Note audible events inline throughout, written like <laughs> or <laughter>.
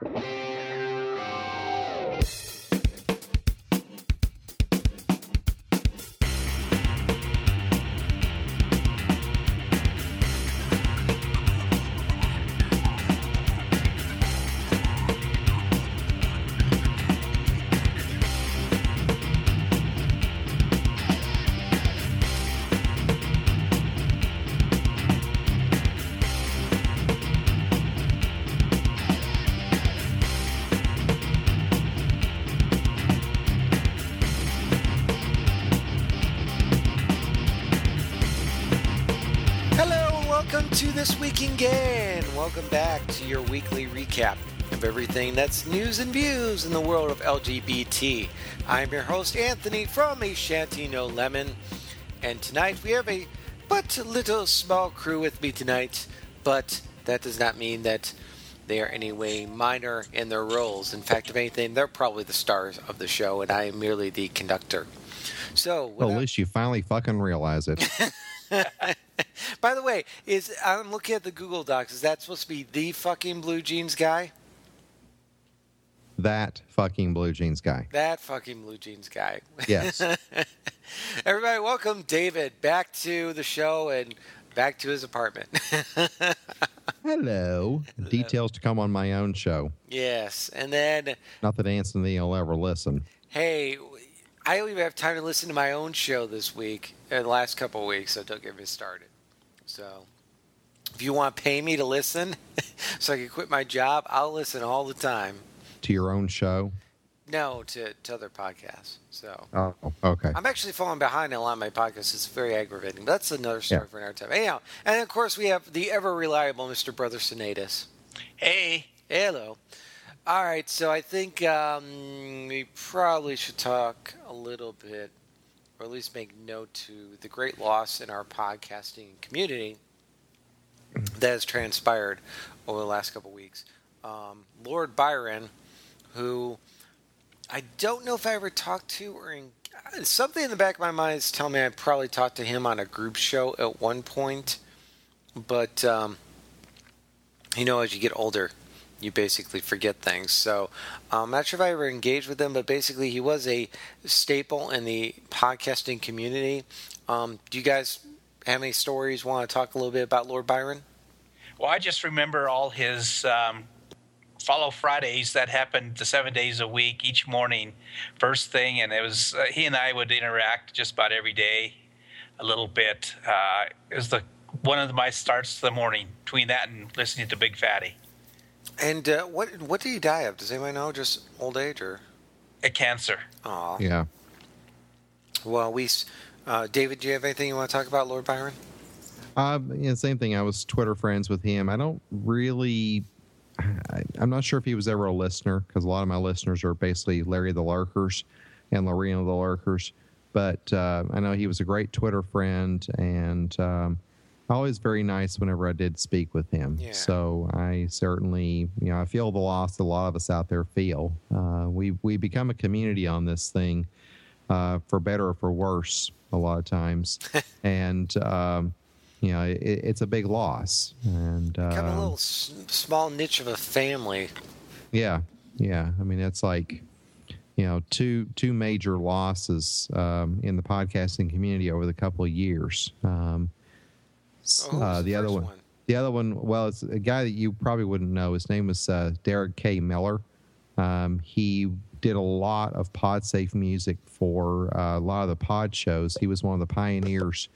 Hello, <laughs> to This Week in Gay. Welcome back to your weekly recap of everything that's news and views in the world of LGBT. I'm your host, Anthony from A Shanty No Lemon, and tonight we have a but little small crew with me tonight, but that does not mean that they are any way minor in their roles. In fact, if anything, they're probably the stars of the show, and I am merely the conductor. So, Well, at least you finally fucking realize it. <laughs> <laughs> By the way, is I'm looking at the Google Docs. Is that supposed to be the fucking blue jeans guy? that fucking blue jeans guy. That fucking blue jeans guy. Yes. <laughs> Everybody, welcome David back to the show and back to his apartment. <laughs> Hello. Details to come on my own show. yes, and then Not that Anthony will ever listen. hey, I don't even have time to listen to my own show this week or the last couple of weeks, so don't get me started. So. If you want to pay me to listen <laughs> so I can quit my job, I'll listen all the time. To your own show. No, to, to other podcasts. So Oh, okay. I'm actually falling behind on a lot of my podcasts. It's very aggravating. But that's another story Yeah. for another time. Anyhow, and of course we have the ever reliable Mr. Brother Cineadus. Hey, Hello. All right, so I think um, we probably should talk a little bit, or at least make note to the great loss in our podcasting community that has transpired over the last couple weeks. Um, Lord Byron, who I don't know if I ever talked to or in, something in the back of my mind is telling me I probably talked to him on a group show at one point, but um, you know, as you get older, you basically forget things. So I'm not sure if I ever engaged with him, but basically he was a staple in the podcasting community. Um, do you guys have any stories? Want to talk a little bit about Lord Byron? well, I just remember all his um, follow Fridays that happened the seven days a week, each morning, first thing, and it was uh, he and I would interact just about every day, a little bit. Uh, it was the one of my starts to the morning between that and listening to Big Fatty. And uh, what what did he die of? Does anybody know? Just old age or? A cancer. Aw. Yeah. Well, we. s- Uh, David, do you have anything you want to talk about, Lord Byron? Uh, yeah, same thing. I was Twitter friends with him. I don't really. <sighs> I, I'm not sure if he was ever a listener because a lot of my listeners are basically Larry the Lurkers and Lorena the Lurkers. But uh, I know he was a great Twitter friend and um, always very nice whenever I did speak with him. Yeah. So I certainly, you know, I feel the loss a lot of us out there feel. Uh, we we become a community on this thing, uh, for better or for worse, a lot of times, <laughs> and. Um, you know, it, it's a big loss, and Become a little s- small niche of a family. yeah, yeah. I mean, it's like you know two two major losses um, in the podcasting community over the couple of years. Um, Oh, uh, the other first one, the other one, well, it's a guy that you probably wouldn't know. His name was uh, Derek K. Miller. Um, he did a lot of PodSafe music for uh, a lot of the pod shows. He was one of the pioneers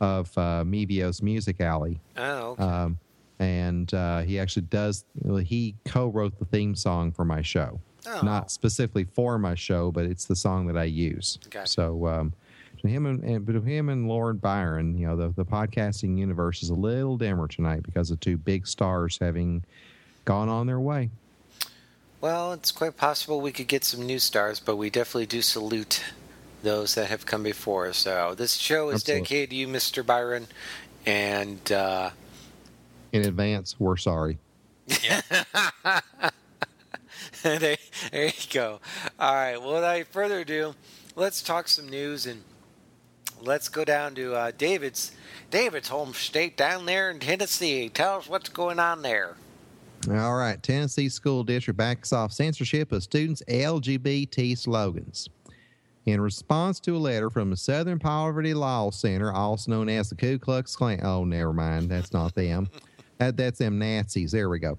of uh, Mevio's Music Alley Oh, okay. um, and uh, he actually does. He co-wrote the theme song for my show, Oh. not specifically for my show, but it's the song that I use. Gotcha. So um, him and, and between him and Lord Byron, you know, the the podcasting universe is a little dimmer tonight because of two big stars having gone on their way. Well, it's quite possible we could get some new stars, but we definitely do salute those that have come before. So this show is Absolutely. dedicated to you, Mr. Byron, and uh, In advance, we're sorry. Yeah. <laughs> there, there you go. All right. Well, without further ado, let's talk some news and let's go down to uh, David's David's home state down there in Tennessee. Tell us what's going on there. All right. Tennessee School District backs off censorship of students' LGBT slogans. In response to a letter from the Southern Poverty Law Center, also known as the Ku Klux Klan. Oh, never mind. That's not them. <laughs> that, that's them Nazis. There we go.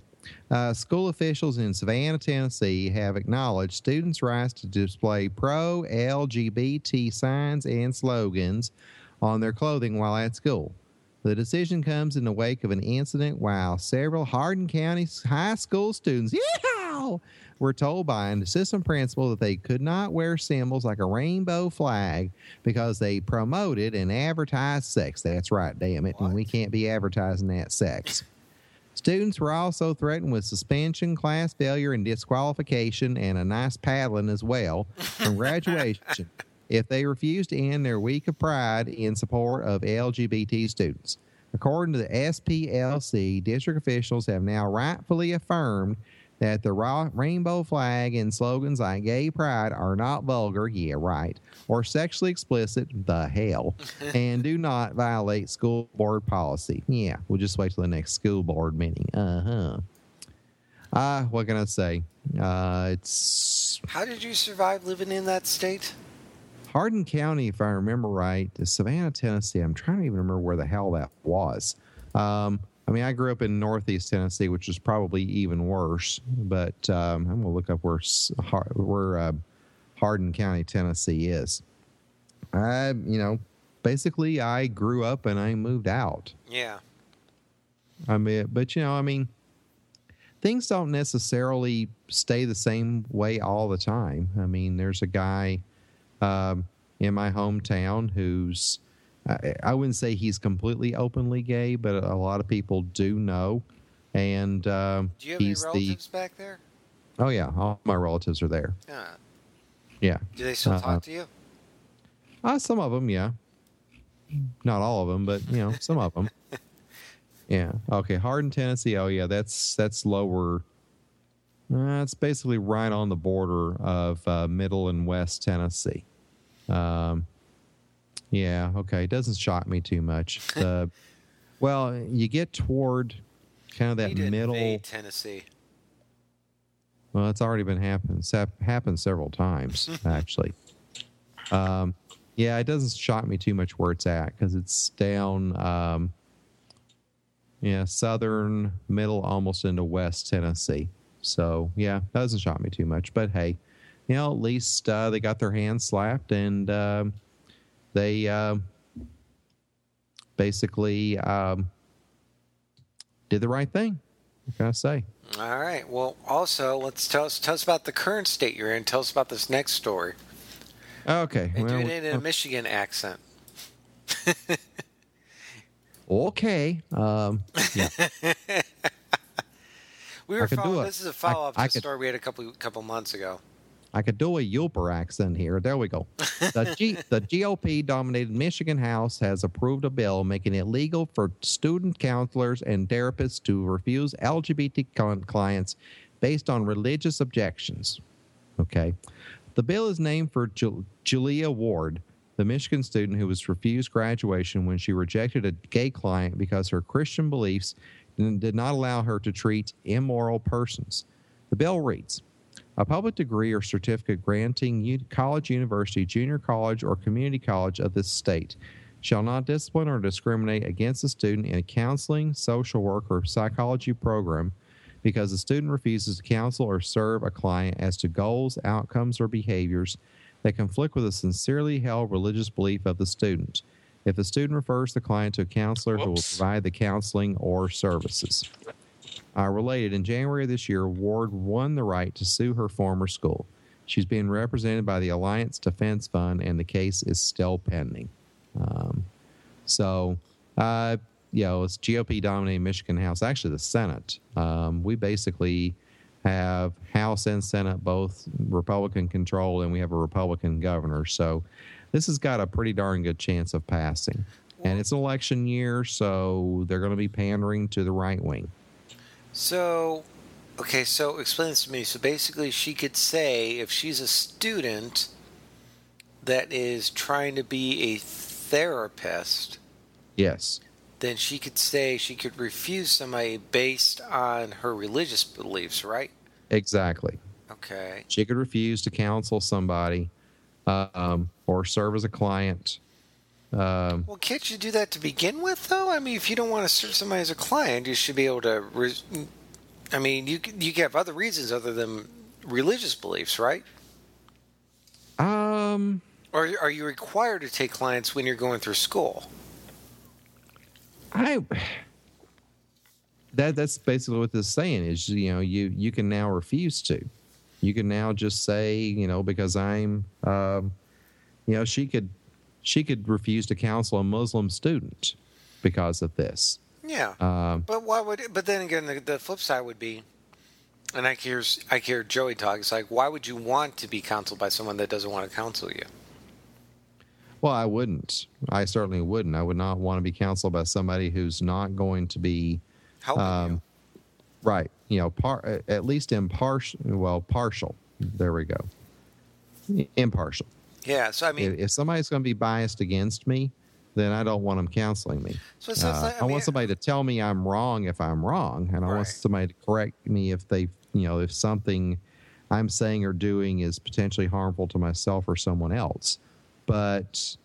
Uh, school officials in Savannah, Tennessee have acknowledged students' rights to display pro LGBT signs and slogans on their clothing while at school. The decision comes in the wake of an incident while several Hardin County high school students yeehaw, were told by an assistant principal that they could not wear symbols like a rainbow flag because they promoted and advertised sex. That's right, damn it. And we can't be advertising that sex. Students were also threatened with suspension, class failure, and disqualification, and a nice paddling as well <laughs> from graduation if they refused to end their week of pride in support of LGBT students. According to the SPLC, district officials have now rightfully affirmed that the ra- rainbow flag and slogans like gay pride are not vulgar, yeah, right, or sexually explicit, the hell, <laughs> and do not violate school board policy. Yeah, we'll just wait till the next school board meeting. Uh huh. Ah, uh, what can I say? Uh, it's. How did you survive living in that state? Hardin County, if I remember right, Savannah, Tennessee. I'm trying to even remember where the hell that was. Um, I mean, I grew up in Northeast Tennessee, which is probably even worse. But um, I'm gonna look up where where uh, Hardin County, Tennessee is. I, you know, basically, I grew up and I moved out. Yeah. I mean, but you know, I mean, things don't necessarily stay the same way all the time. I mean, there's a guy um, in my hometown who's I, I, wouldn't say he's completely openly gay, but a lot of people do know. And um, do you have any relatives the, back there? Oh yeah, all my relatives are there. Yeah. Yeah. Do they still uh, talk to you? Uh, some of them, yeah. Not all of them, but you know, some of them. <laughs> Yeah. Okay. Hardin, Tennessee. Oh yeah, that's that's lower. Uh, it's basically right on the border of uh, Middle and West Tennessee. Um, yeah, okay. It doesn't shock me too much. The, <laughs> well, you get toward kind of that middle Tennessee. Well, it's already been happened. It's happened several times <laughs> actually. Um, yeah, it doesn't shock me too much where it's at because it's down. Um, yeah, southern, middle, almost into West Tennessee. So yeah, it doesn't shock me too much. But hey, you know, at least uh, they got their hands slapped and. Um, they uh, basically um, did the right thing. What can I say? All right. Well, also, let's tell us tell us about the current state you're in. Tell us about this next story. Okay. And well, do it in a Michigan accent. <laughs> okay. Um, yeah. <laughs> we were following, this is a follow up to a story we had a couple couple months ago. I could do a Yooper accent here. There we go. The, G, <laughs> the GOP dominated Michigan House has approved a bill making it legal for student counselors and therapists to refuse LGBT clients based on religious objections. Okay. The bill is named for Ju- Julea Ward, the Michigan student who was refused graduation when she rejected a gay client because her Christian beliefs did not allow her to treat immoral persons. The bill reads a public degree or certificate granting college, university, junior college, or community college of this state shall not discipline or discriminate against a student in a counseling, social work, or psychology program because the student refuses to counsel or serve a client as to goals, outcomes, or behaviors that conflict with a sincerely held religious belief of the student. If the student refers the client to a counselor Whoops. who will provide the counseling or services. Uh, related, in January of this year, Ward won the right to sue her former school. She's being represented by the Alliance Defense Fund, and the case is still pending. Um, so, uh, you know, it's GOP dominating Michigan House, actually, the Senate. Um, we basically have House and Senate both Republican controlled, and we have a Republican governor. So, this has got a pretty darn good chance of passing. And it's an election year, so they're going to be pandering to the right wing. So, okay, so explain this to me. So basically, she could say if she's a student that is trying to be a therapist. Yes. then she could say she could refuse somebody based on her religious beliefs, right? Exactly. Okay. She could refuse to counsel somebody um, or serve as a client. Um, Well, can't you do that to begin with, though? I mean, if you don't want to serve somebody as a client, you should be able to. Re- I mean, you you have other reasons other than religious beliefs, right? um, Or are you required to take clients when you're going through school? I that that's basically what this is saying is you know you you can now refuse to you can now just say you know because i'm um, you know she could she could refuse to counsel a muslim student because of this Yeah. um, But why would? But then again, the, the flip side would be, and I hear I hear Joey talk. It's like, why would you want to be counseled by someone that doesn't want to counsel you? well i wouldn't i certainly wouldn't i would not want to be counseled by somebody who's not going to be Helping Um, right you know par- at least impartial well partial there we go impartial you. Yeah. So I mean, if, if somebody's going to be biased against me, then I don't want them counseling me. so it's, it's Uh, I, mean, want somebody to tell me I'm wrong if I'm wrong, and I Right. want somebody to correct me if they, you know, if something I'm saying or doing is potentially harmful to myself or someone else. But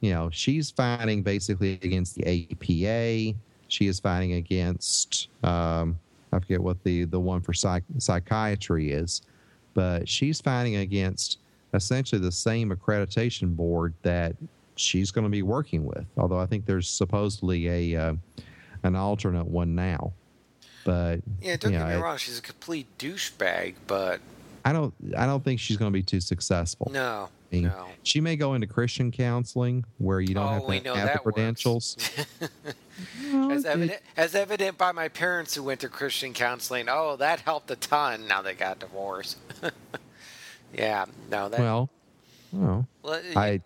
you know, she's fighting basically against the APA. She is fighting against um, I forget what the the one for psych- psychiatry is, but she's fighting against essentially the same accreditation board that she's going to be working with. Although I think there's supposedly a uh, an alternate one now, but Yeah, don't you get me I- wrong. She's a complete douchebag, but I don't I don't think she's going to be too successful. no, I mean, no. She may go into Christian counseling where you don't Oh, have to know have the that works. credentials. <laughs> Well, As evident, as evident by my parents who went to Christian counseling. Oh, that helped a ton. Now they got divorced. <laughs> yeah, no, that. well, well, I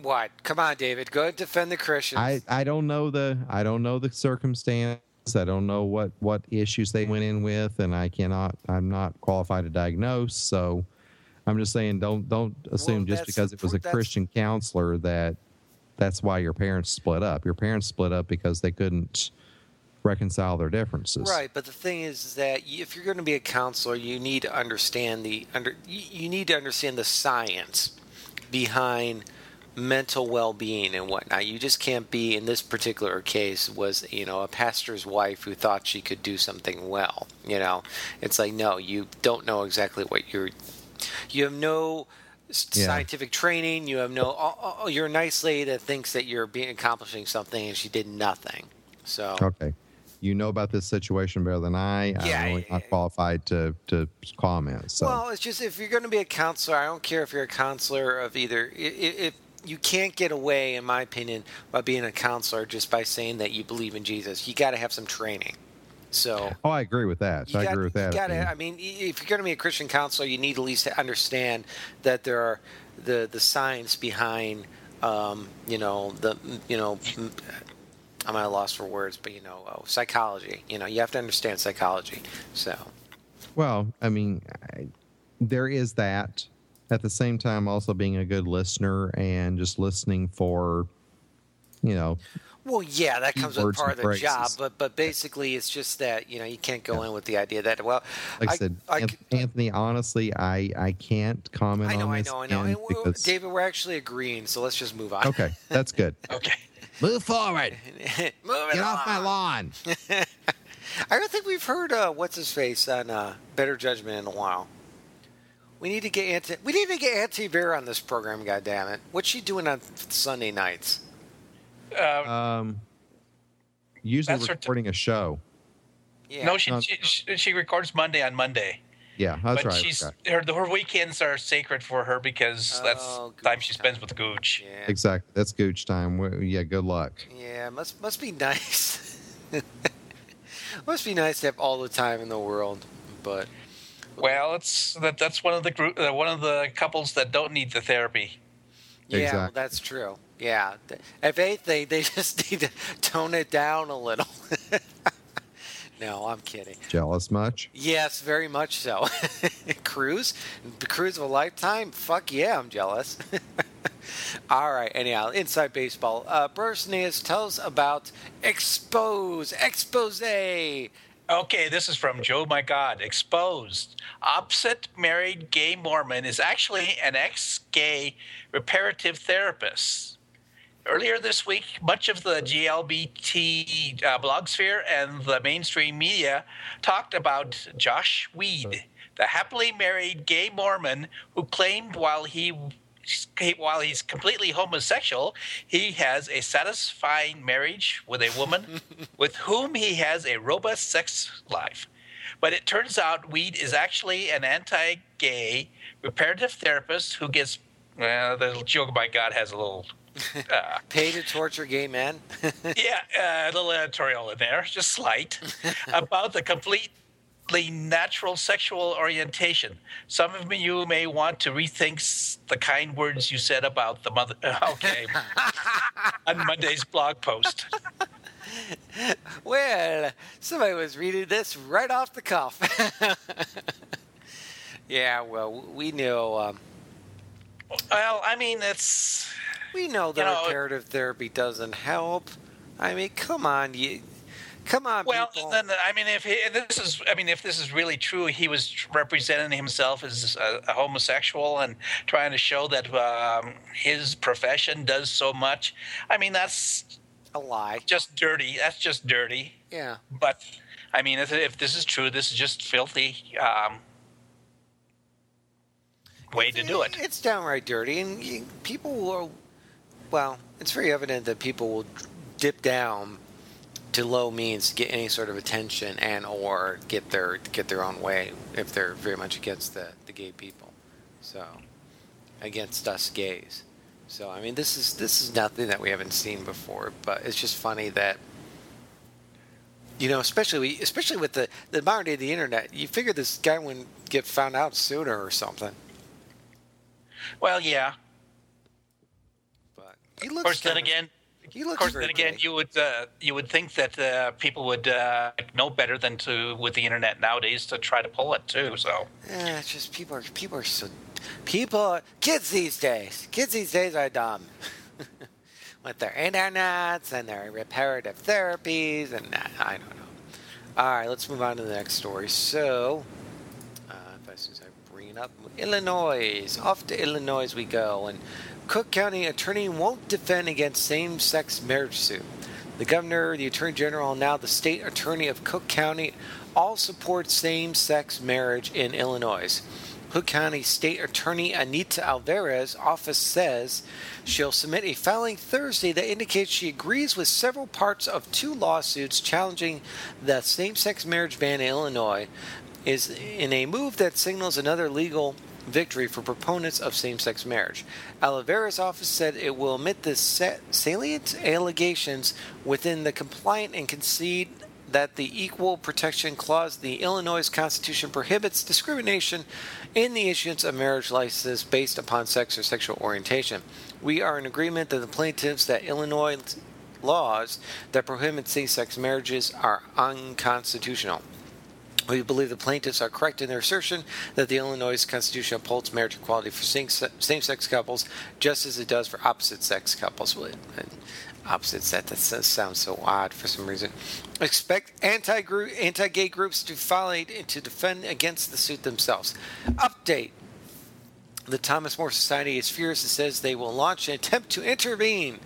what? Come on, David. Go defend the Christians. I I don't know the I don't know the circumstance. I don't know what what issues they went in with, and I cannot. I'm not qualified to diagnose. So I'm just saying, don't don't assume Well, just because it was a Christian counselor that that's why your parents split up. Your parents split up because they couldn't reconcile their differences. Right, but the thing is, is that if you're going to be a counselor, you need to understand the under. You need to understand the science behind mental well-being and whatnot. You just can't be. In this particular case, was you know a pastor's wife who thought she could do something well. You know, it's like no, you don't know exactly what you're. You have no s- Yeah. scientific training. You have no. Oh, oh, you're a nice lady that thinks that you're being accomplishing something, and she did nothing. So. Okay. You know about this situation better than I. Yeah, I'm really not qualified to to comment. So Well, it's just if you're going to be a counselor, I don't care if you're a counselor of either. If you can't get away, in my opinion, by being a counselor just by saying that you believe in Jesus, you got to have some training. So Oh, I agree with that. I got, agree with that. You gotta. I mean, if you're going to be a Christian counselor, you need at least to understand that there are the the science behind, um, you know, the you know. I'm at a loss for words, but you know, oh, psychology. You know, you have to understand psychology. So, Well, I mean, I, there is that. At the same time, also being a good listener and just listening for, you know, Well, yeah, that comes with part of the job, but but basically, it's just that you know you can't go in with the idea that well, like I, I- said, I c- uh, Anthony. Honestly, I I can't comment on this. I know, on I know, I know. And w- because David, we're actually agreeing, so let's just move on. okay, that's good. <laughs> Okay. Move forward. <laughs> Moving Get off my lawn. <laughs> I don't think we've heard uh, what's his face on uh, Better Judgment in a while. We need to get Auntie. We need to get Auntie Vera on this program. God damn it! What's she doing on Sunday nights? Uh, Um, usually That's her recording a show. Yeah. No, she, No. she she she records Monday on Monday, Yeah, that's but right. she's okay. her her weekends are sacred for her because that's Oh, time she spends time. with Gooch. Yeah. Exactly. That's gooch time. Yeah, good luck. Yeah, must must be <laughs> nice. must be nice to have all the time in the world, but Well, it's that that's one of the group uh, one of the couples that don't need the therapy. yeah, well, that's true. Yeah, Th- if anything, they <laughs> just need to tone it down a little. <laughs> no, I'm kidding. Jealous much? Yes, very much so. <laughs> cruise, The cruise of a lifetime. Fuck yeah, I'm jealous. <laughs> All right. Anyhow, inside baseball. Uh, Bersnius tells about expose expose. Okay, this is from Joe My God. Exposed. Opposite married gay Mormon is actually an ex gay reparative therapist. Earlier this week, much of the GLBT uh, blogosphere and the mainstream media talked about Josh Weed, the happily married gay Mormon who claimed while he while he's completely homosexual, he has a satisfying marriage with a woman <laughs> with whom he has a robust sex life. But it turns out Weed is actually an anti gay reparative therapist who gets, well, the Joe My God has a little. <laughs> Pay to torture gay men? <laughs> yeah, uh, a little editorial in there, just slight, <laughs> about the completely natural sexual orientation. Some of you may want to rethink the kind words you said about the mother. Okay, on Monday's blog post. Well, somebody was reading this right off the cuff. yeah, well, we knew. Um, well, I mean, it's. We know that you know, reparative therapy doesn't help. I mean, come on, you Come on, well, people. then I mean, if he, this is, I mean, if this is really true, he was representing himself as a, a homosexual and trying to show that um, his profession does so much. I mean, that's a lie. Just dirty. That's just dirty. Yeah. But I mean, if, if this is true, this is just filthy. Um, way to do it. Eh, it's downright dirty, and people will. Well, it's very evident that people will dip down to low means to get any sort of attention and or get their get their own way if they're very much against the, the gay people. So against us gays. So I mean this is this is nothing that we haven't seen before, but it's just funny that you know, especially especially with the the modern day of the internet, you figure this guy wouldn't get found out sooner or something. Well, yeah. But he looks. Of course, then again, he looks of course, then again, you would uh, you would think that uh, people would uh, know better than to with the internet nowadays to try to pull it too. So yeah, it's just people are people are so people kids these days. Kids these days are dumb <laughs> with their internets and their reparative therapies and I don't know. All right, let's move on to the next story. So, if I, as Up, Illinois. Off to Illinois we go, and Cook County attorney won't defend against same sex marriage suit. The governor, the attorney general, and now the state attorney of Cook County all support same sex marriage in Illinois. Cook County State Attorney Anita Alvarez office says she'll submit a filing Thursday that indicates she agrees with several parts of two lawsuits challenging the same-sex marriage ban in Illinois is in a move that signals another legal victory for proponents of same sex marriage. Alvarez's office said it will omit the salient allegations within the complaint and concede that the Equal Protection Clause of the Illinois Constitution prohibits discrimination in the issuance of marriage licenses based upon sex or sexual orientation. We are in agreement that the plaintiffs that Illinois laws that prohibit same sex marriages are unconstitutional. We believe the plaintiffs are correct in their assertion that the Illinois Constitution upholds marriage equality for same sex couples just as it does for opposite sex couples. Opposite sex, that sounds so odd for some reason. Expect anti gay groups to file to defend against the suit themselves. Update the Thomas More Society is furious and says they will launch an attempt to intervene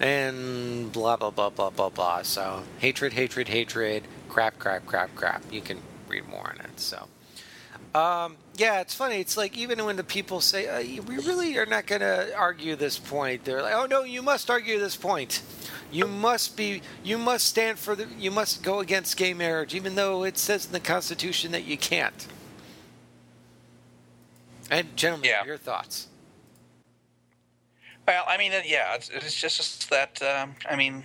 and blah blah blah blah blah blah. So hatred, hatred, hatred, crap, crap, crap, crap. You can read more on it. So, um, yeah, it's funny. It's like even when the people say uh, we really are not going to argue this point, they're like, "Oh no, you must argue this point. You must be, you must stand for the, you must go against gay marriage, even though it says in the Constitution that you can't." And gentlemen, yeah. your thoughts? Well, I mean, yeah, it's, it's just that. Um, I mean,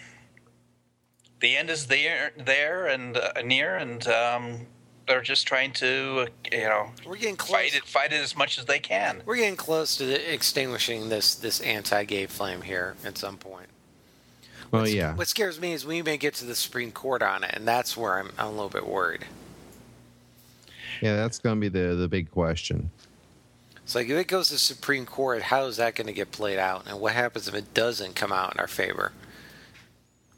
the end is there, there and uh, near, and um, they're just trying to, uh, you know, we're getting close. fight it, fight it as much as they can. We're getting close to extinguishing this this anti-gay flame here at some point. Well, What's, yeah. What scares me is we may get to the Supreme Court on it, and that's where I'm, I'm a little bit worried. Yeah, that's going to be the the big question. It's like if it goes to Supreme Court, how is that going to get played out, and what happens if it doesn't come out in our favor?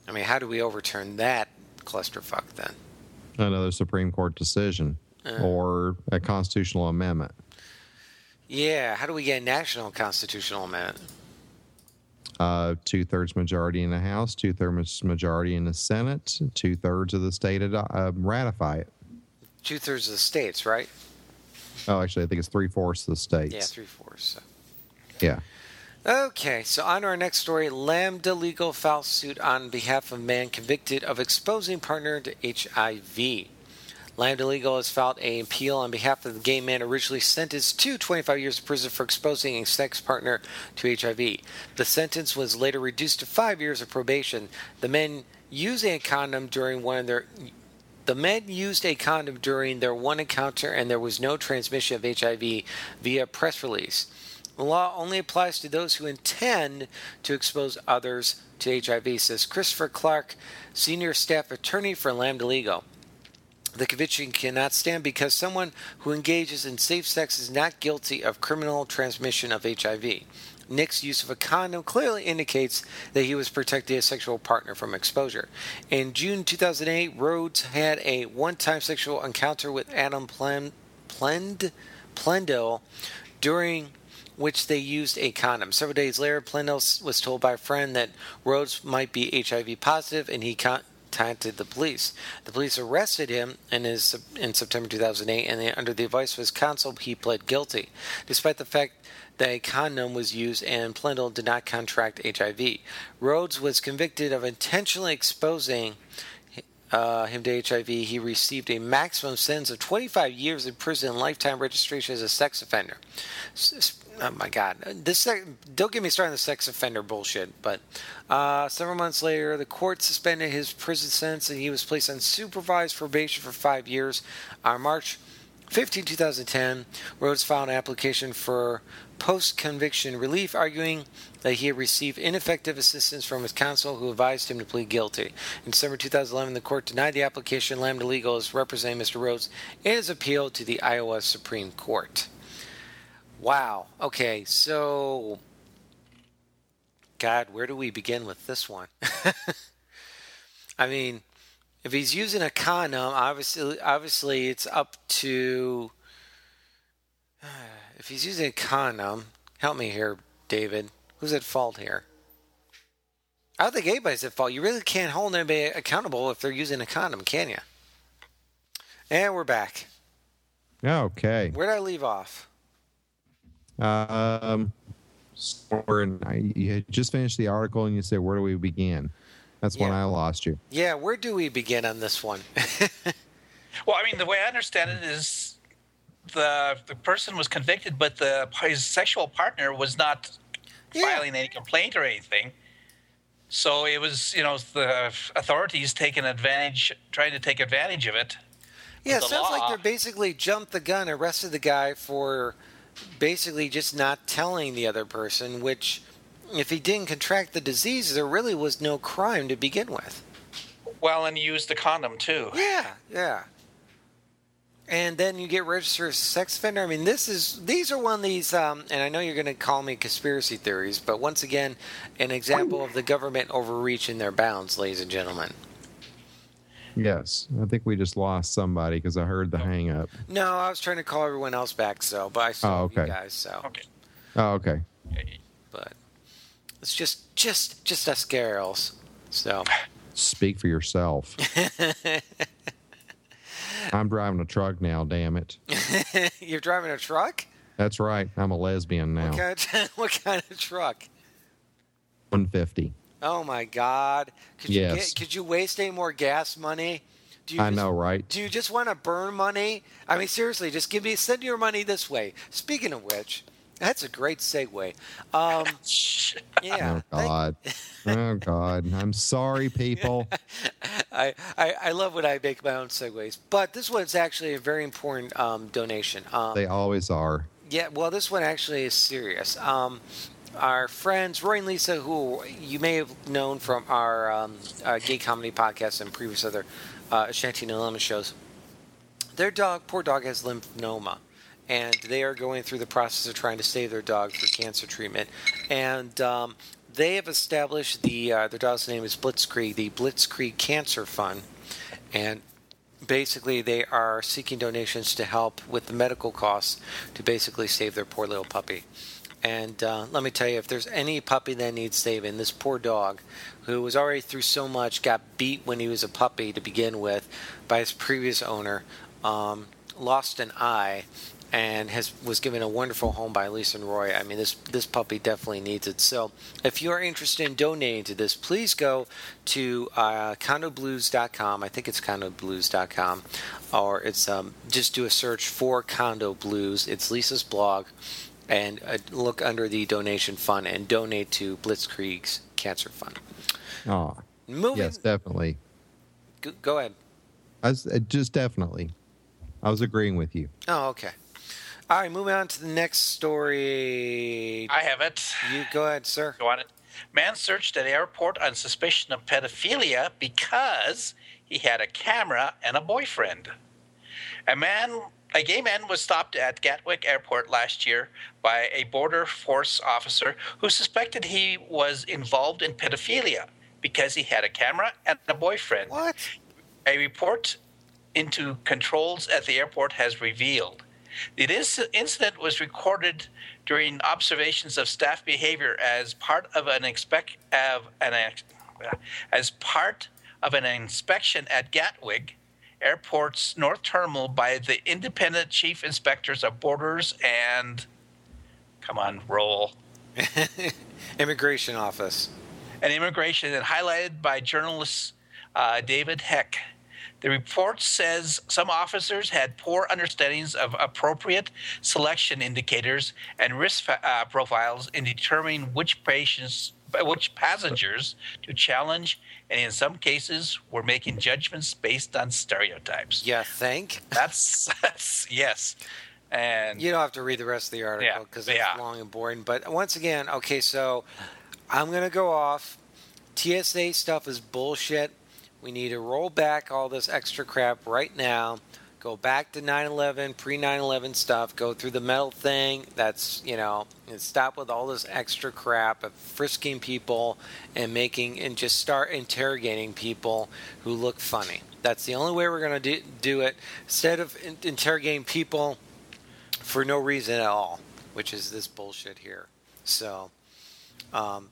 I mean, how do we overturn that clusterfuck then? Another Supreme Court decision Uh. or a constitutional amendment. Yeah, how do we get a national constitutional amendment? Uh, two thirds majority in the House, two thirds majority in the Senate, two thirds of the state ado- uh, ratify it. Two thirds of the states, right? Oh, actually, I think it's three fourths of the states. Yeah, three fourths. So. Yeah. Okay, so on to our next story. Lambda Legal files suit on behalf of man convicted of exposing partner to HIV. Lambda Legal has filed an appeal on behalf of the gay man originally sentenced to 25 years of prison for exposing a sex partner to HIV. The sentence was later reduced to five years of probation. The men using a condom during one of their the men used a condom during their one encounter and there was no transmission of HIV via press release. The law only applies to those who intend to expose others to HIV, says Christopher Clark, senior staff attorney for Lambda Legal. The conviction cannot stand because someone who engages in safe sex is not guilty of criminal transmission of HIV. Nick's use of a condom clearly indicates that he was protecting a sexual partner from exposure. In June 2008, Rhoades had a one time sexual encounter with Adam Plen- Plend- Plendl during which they used a condom. Several days later, Plendl was told by a friend that Rhoades might be HIV positive and he contacted the police. The police arrested him in, his, in September 2008 and under the advice of his counsel, he pled guilty. Despite the fact that a condom was used and Plendl did not contract HIV. Rhoades was convicted of intentionally exposing uh, him to HIV. He received a maximum sentence of 25 years in prison and lifetime registration as a sex offender. S- Oh my God! This don't get me started on the sex offender bullshit. But uh, several months later, the court suspended his prison sentence, and he was placed on supervised probation for five years. On March 15, 2010, Rhoades filed an application for post conviction relief, arguing that he had received ineffective assistance from his counsel who advised him to plead guilty. In December 2011, the court denied the application. Lambda Legal is representing Mr. Rhoades in his appeal to the Iowa Supreme Court. Wow. Okay, so. God, where do we begin with this one? <laughs> I mean, if he's using a condom, obviously, obviously it's up to. <sighs> If he's using a condom, help me here, David. Who's at fault here? I don't think anybody's at fault. You really can't hold anybody accountable if they're using a condom, can you? And we're back. Okay. Where did I leave off? Um, so we're I, you had just finished the article and you said, where do we begin? That's when I lost you. Yeah, where do we begin on this one? <laughs> Well, I mean, the way I understand it is the the person was convicted, but the his sexual partner was not Yeah. filing any complaint or anything. So it was, you know, the authorities taking advantage, trying to take advantage of it. Yeah, it the sounds like law- they basically jumped the gun, arrested the guy for basically just not telling the other person, which, if he didn't contract the disease, there really was no crime to begin with. Well, and used the condom too. Yeah, yeah. And then you get registered as a sex offender. I mean, this is these are one of these, um, and I know you're going to call me conspiracy theories, but once again, an example of the government overreaching their bounds, ladies and gentlemen. Yes. I think we just lost somebody because I heard the oh. hang up. No, I was trying to call everyone else back, so but I saw Oh, okay. you guys, so. Okay. Oh, okay. but it's just just just us girls. So Speak for yourself. <laughs> I'm driving a truck now, damn it. <laughs> you're driving a truck? That's right. I'm a lesbian now. What kind of, <laughs> what kind of truck? 150. Oh my God! Could you get, could you waste any more gas money? Do you I just- know, right? Do you just want to burn money? I mean, seriously, just give me send your money this way. Speaking of which, that's a great segue. Um, <laughs> yeah, oh, God. <laughs> oh, God. I'm sorry, people. <laughs> I, I I love when I make my own segues, but this one's actually a very important um, donation. Um, They always are. Yeah, well, this one actually is serious. Our friends Roy and Lisa, who you may have known from our um, uh, gay comedy podcast and previous other uh, Shanty Lemon shows, their dog, poor dog, has lymphoma, and they are going through the process of trying to save their dog for cancer treatment. And um, they have established the uh, their dog's name is Blitzkrieg, the Blitzkrieg Cancer Fund, and basically they are seeking donations to help with the medical costs to basically save their poor little puppy. And uh, let me tell you, if there's any puppy that needs saving, this poor dog, who was already through so much, got beat when he was a puppy to begin with by his previous owner, um, lost an eye, and has was given a wonderful home by Lisa and Roy. I mean, this this puppy definitely needs it. So, if you are interested in donating to this, please go to uh, condoblues.com. I think it's condoblues.com, or it's um, just do a search for Condo Blues. It's Lisa's blog, and uh, look under the donation fund and donate to Blitzkrieg's Cancer Fund. Oh, Moving. yes, definitely. Go, go ahead. I was, uh, just definitely. I was agreeing with you. Oh, okay. All right, moving on to the next story. I have it. You go ahead, sir. Go on it. Man searched at airport on suspicion of pedophilia because he had a camera and a boyfriend. A man, a gay man, was stopped at Gatwick Airport last year by a border force officer who suspected he was involved in pedophilia because he had a camera and a boyfriend. What? A report into controls at the airport has revealed. The incident was recorded during observations of staff behavior as part of an expect of an as part of an inspection at Gatwick Airport's North Terminal by the independent chief inspectors of borders and come on roll <laughs> Immigration office. and immigration and highlighted by journalist uh, David Heck. The report says some officers had poor understandings of appropriate selection indicators and risk uh, profiles in determining which patients, which passengers to challenge, and in some cases were making judgments based on stereotypes. Yeah, think. That's, <laughs> that's yes, and You don't have to read the rest of the article Yeah, because it's yeah. long and boring. But once again, okay, so I'm going to go off. TSA stuff is bullshit. We need to roll back all this extra crap right now. Go back to 9 11, pre 9 11 stuff. Go through the metal thing. That's, you know, and stop with all this extra crap of frisking people and making, and just start interrogating people who look funny. That's the only way we're going to do, do it. Instead of in- interrogating people for no reason at all, which is this bullshit here. So, um,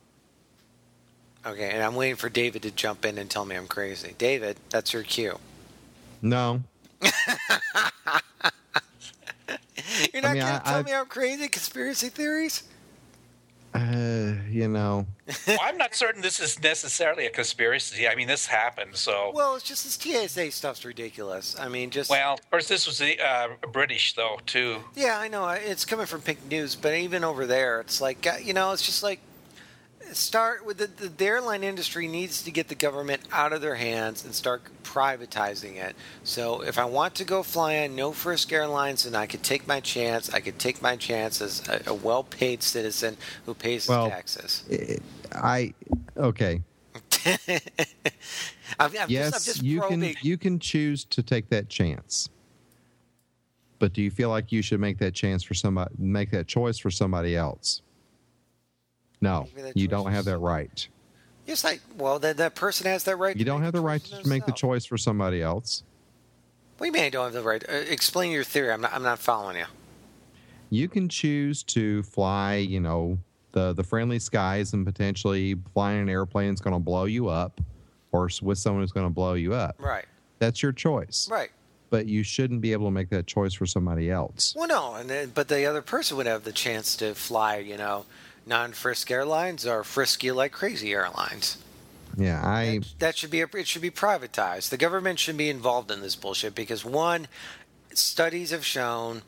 okay, and I'm waiting for David to jump in and tell me I'm crazy. David, that's your cue. No, <laughs> You're not mean, going I- to tell I- me I'm crazy? Conspiracy theories? uh, you know, <laughs> well, I'm not certain this is necessarily a conspiracy. I mean, this happened, so. Well, it's just this TSA stuff's ridiculous. I mean, just Well, of course, this was the, uh, British, though, too. Yeah, I know it's coming from Pink News, but even over there, it's like uh, you know, it's just like start with the, the, the airline industry needs to get the government out of their hands and start privatizing it. So if I want to go fly on no Frisk Airlines, then I could take my chance. I could take my chance as a, a well-paid citizen who pays his Well, taxes. Eh, I okay. <laughs> I'm, I'm yes, just, just you can you can choose to take that chance. But do you feel like you should make that chance for somebody make that choice for somebody else? No, you don't have that right. Just like, well, that that person has that right. You don't have the right to make the choice for somebody else. What do you mean I don't have the right? Uh, explain your theory. I'm not. I'm not following you. You can choose to fly, you know, the the friendly skies and potentially flying an airplane is going to blow you up, or with someone who's going to blow you up. Right. That's your choice. Right. But you shouldn't be able to make that choice for somebody else. Well, no, and then, but the other person would have the chance to fly, you know, non-Frisk Airlines or Frisky like Crazy Airlines. Yeah, I That, that should be a, it should be privatized. The government should be involved in this bullshit because one, studies have shown,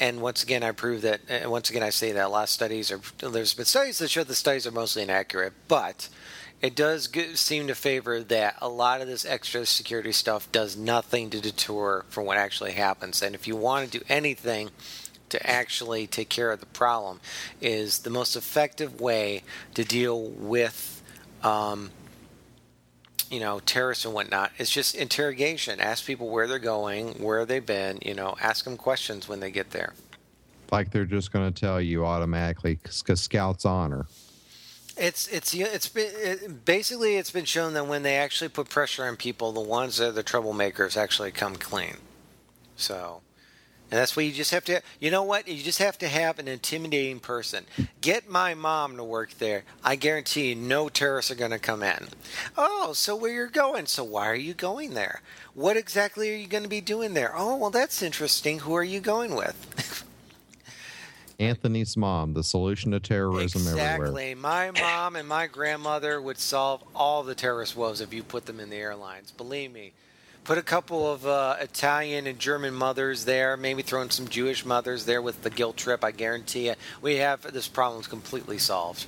and once again I prove that. And once again I say that a lot of studies are there's been studies that show the studies are mostly inaccurate, but it does seem to favor that a lot of this extra security stuff does nothing to deter from what actually happens. And if you want to do anything to actually take care of the problem, is the most effective way to deal with um, you know, terrorists and whatnot. It's just interrogation. Ask people where they're going, where they've been. You know, ask them questions when they get there. Like they're just going to tell you automatically because Scouts honor. It's it's it's been it, basically it's been shown that when they actually put pressure on people, the ones that are the troublemakers actually come clean. So, and that's what you just have to. You know what? You just have to have an intimidating person. Get my mom to work there. I guarantee you, no terrorists are going to come in. Oh, so where you're going? So why are you going there? What exactly are you going to be doing there? Oh, well, that's interesting. Who are you going with? <laughs> Anthony's mom, the solution to terrorism exactly. everywhere. My mom and my grandmother would solve all the terrorist woes if you put them in the airlines. Believe me. Put a couple of uh, Italian and German mothers there, maybe throw in some Jewish mothers there with the guilt trip. I guarantee you, we have this problem completely solved.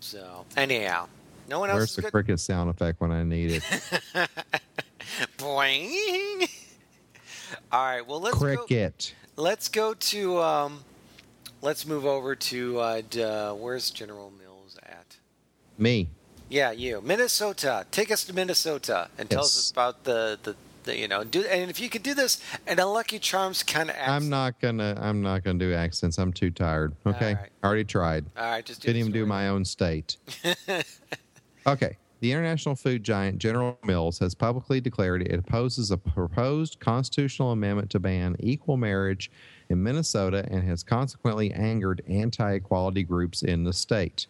So, anyhow, no one else. Where's the good? cricket sound effect when I need it? <laughs> Boing. <laughs> All right. Well, let's go. cricket. Let's go to. Um, let's move over to. Uh, d- uh, where's General Mills at? Me. Yeah, you. Minnesota. Take us to Minnesota and tell us about the, the, the you know do and if you could do this and a Lucky Charms kind of. I'm not gonna. I'm not gonna do accents. I'm too tired. Okay, right. already tried. All right, just do Didn't even do my own state. <laughs> okay. The international food giant General Mills has publicly declared it opposes a proposed constitutional amendment to ban equal marriage in Minnesota and has consequently angered anti equality groups in the state.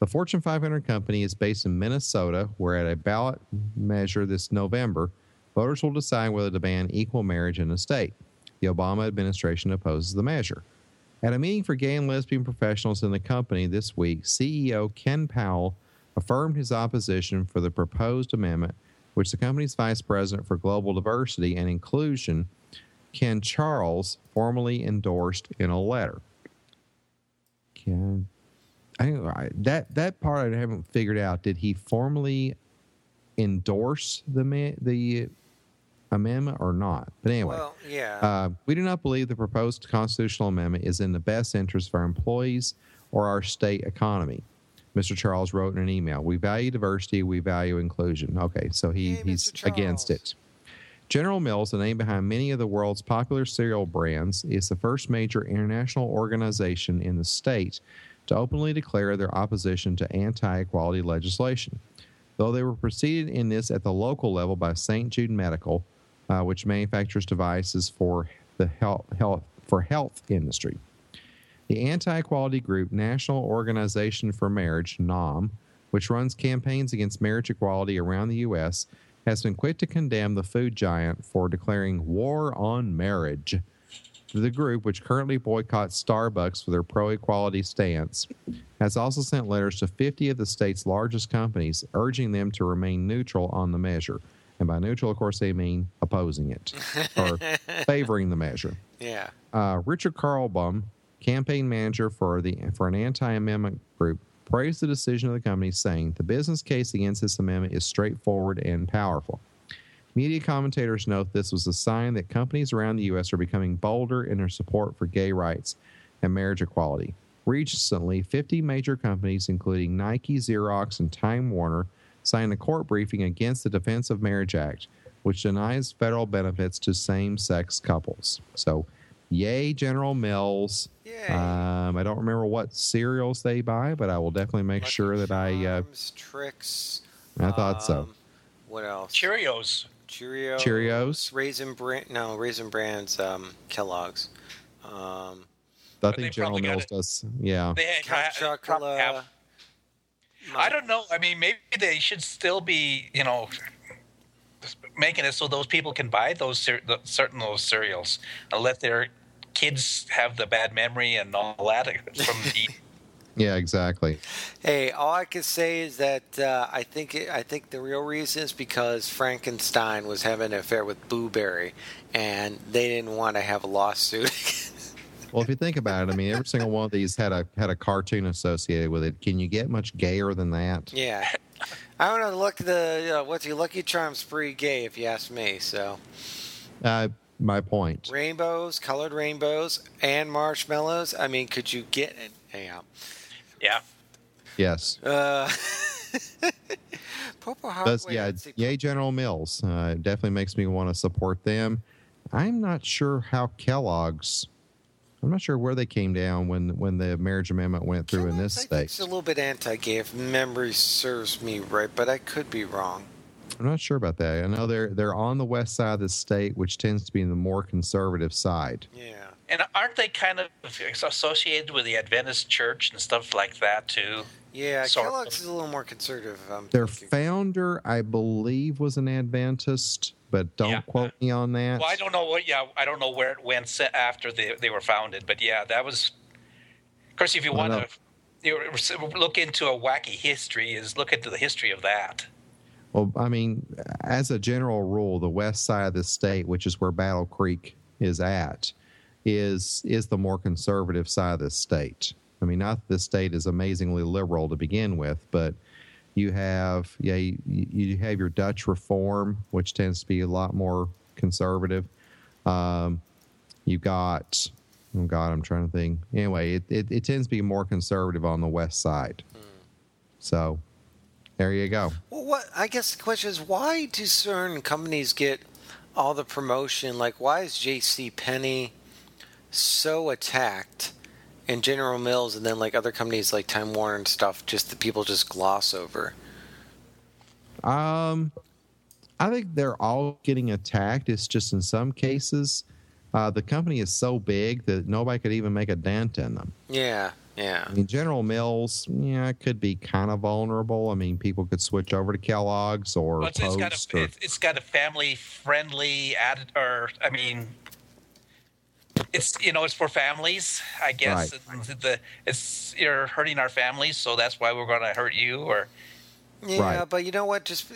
The Fortune 500 company is based in Minnesota, where at a ballot measure this November, voters will decide whether to ban equal marriage in the state. The Obama administration opposes the measure. At a meeting for gay and lesbian professionals in the company this week, CEO Ken Powell affirmed his opposition for the proposed amendment, which the company's vice president for global diversity and inclusion, Ken Charles, formally endorsed in a letter. Ken, I, I that that part I haven't figured out. Did he formally endorse the the amendment or not? But anyway. Well, yeah. Uh, we do not believe the proposed constitutional amendment is in the best interest of our employees or our state economy. Mr. Charles wrote in an email. We value diversity, we value inclusion. Okay, so he, Hey, he's against it. General Mills, the name behind many of the world's popular cereal brands, is the first major international organization in the state to openly declare their opposition to anti equality legislation. Though they were preceded in this at the local level by St. Jude Medical, uh, which manufactures devices for the health, health for health industry. The anti-equality group National Organization for Marriage (NOM), which runs campaigns against marriage equality around the U.S., has been quick to condemn the food giant for declaring war on marriage. The group, which currently boycotts Starbucks for their pro-equality stance, has also sent letters to 50 of the state's largest companies urging them to remain neutral on the measure. And by neutral, of course, they mean opposing it <laughs> or favoring the measure. yeah. Uh, Richard Carlbom, campaign manager for the for an anti-amendment group, praised the decision of the company, saying the business case against this amendment is straightforward and powerful. Media commentators note this was a sign that companies around the U.S. are becoming bolder in their support for gay rights and marriage equality. Recently, 50 major companies, including Nike, Xerox, and Time Warner, signed a court briefing against the Defense of Marriage Act, which denies federal benefits to same sex couples. So, yay, General Mills. Yay. Um, I don't remember what cereals they buy, but I will definitely make Lucky sure that I. Uh, tricks. I thought so. um, What else? Cheerios. Cheerios. Cheerios. Raisin Bran. No, Raisin Brands. Um, Kellogg's. Um, I think General Mills does. Yeah. They had, hot probably have- chocolate. I don't know. I mean, maybe they should still be, you know, making it so those people can buy those cer- the- certain those cereals and let their kids have the bad memory and all that from eating. <laughs> Yeah, exactly. Hey, all I can say is that uh, I think it, I think the real reason is because Frankenstein was having an affair with Blueberry, and they didn't want to have a lawsuit. <laughs> Well, if you think about it, I mean, every single one of these had a had a cartoon associated with it. Can you get much gayer than that? yeah, I don't know. Look, the uh, what's your Lucky Charms pretty gay, if you ask me. So Uh, my point. rainbows, colored rainbows, and marshmallows. I mean, could you get it? Anyhow. Yeah. Yes. Uh, <laughs> Popo Hot. Does, yeah, yay, General Mills. Uh, it definitely makes me want to support them. I'm not sure how Kellogg's. I'm not sure where they came down when when the marriage amendment went through in this I state. It's a little bit anti-gay, if memory serves me right, but I could be wrong. I'm not sure about that. I know they're they're on the west side of the state, which tends to be the more conservative side. Yeah. And aren't they kind of associated with the Adventist Church and stuff like that too? Yeah, Sort Kellogg's of. is a little more conservative. I'm Their thinking. founder, I believe, was an Adventist, but don't Yeah. quote me on that. Well, I don't know what. Yeah, I don't know where it went after they they were founded, but yeah, that was. Of course, if you want to. You know, look into a wacky history is look into the history of that. Well, I mean, as a general rule, the west side of the state, which is where Battle Creek is at, is is the more conservative side of the state. I mean, not that the state is amazingly liberal to begin with, but you have yeah you, you have your Dutch Reform, which tends to be a lot more conservative. Um, you got oh god, I'm trying to think. Anyway, it, it, it tends to be more conservative on the west side. So there you go. Well, what I guess the question is, why do certain companies get all the promotion? Like, why is J.C. Penney so attacked, and General Mills, and then like other companies like Time Warner and stuff, just the people just gloss over? Um, I think they're all getting attacked. It's just in some cases, uh, the company is so big that nobody could even make a dent in them. Yeah, yeah, I mean, General Mills, yeah, could be kind of vulnerable. I mean, people could switch over to Kellogg's or Well, it's, it's got Post. a or, it's, it's got a family friendly added or I mean. It's you know it's for families I guess Right. And the it's you're hurting our families so that's why we're going to hurt you or yeah. Right. But you know what? Just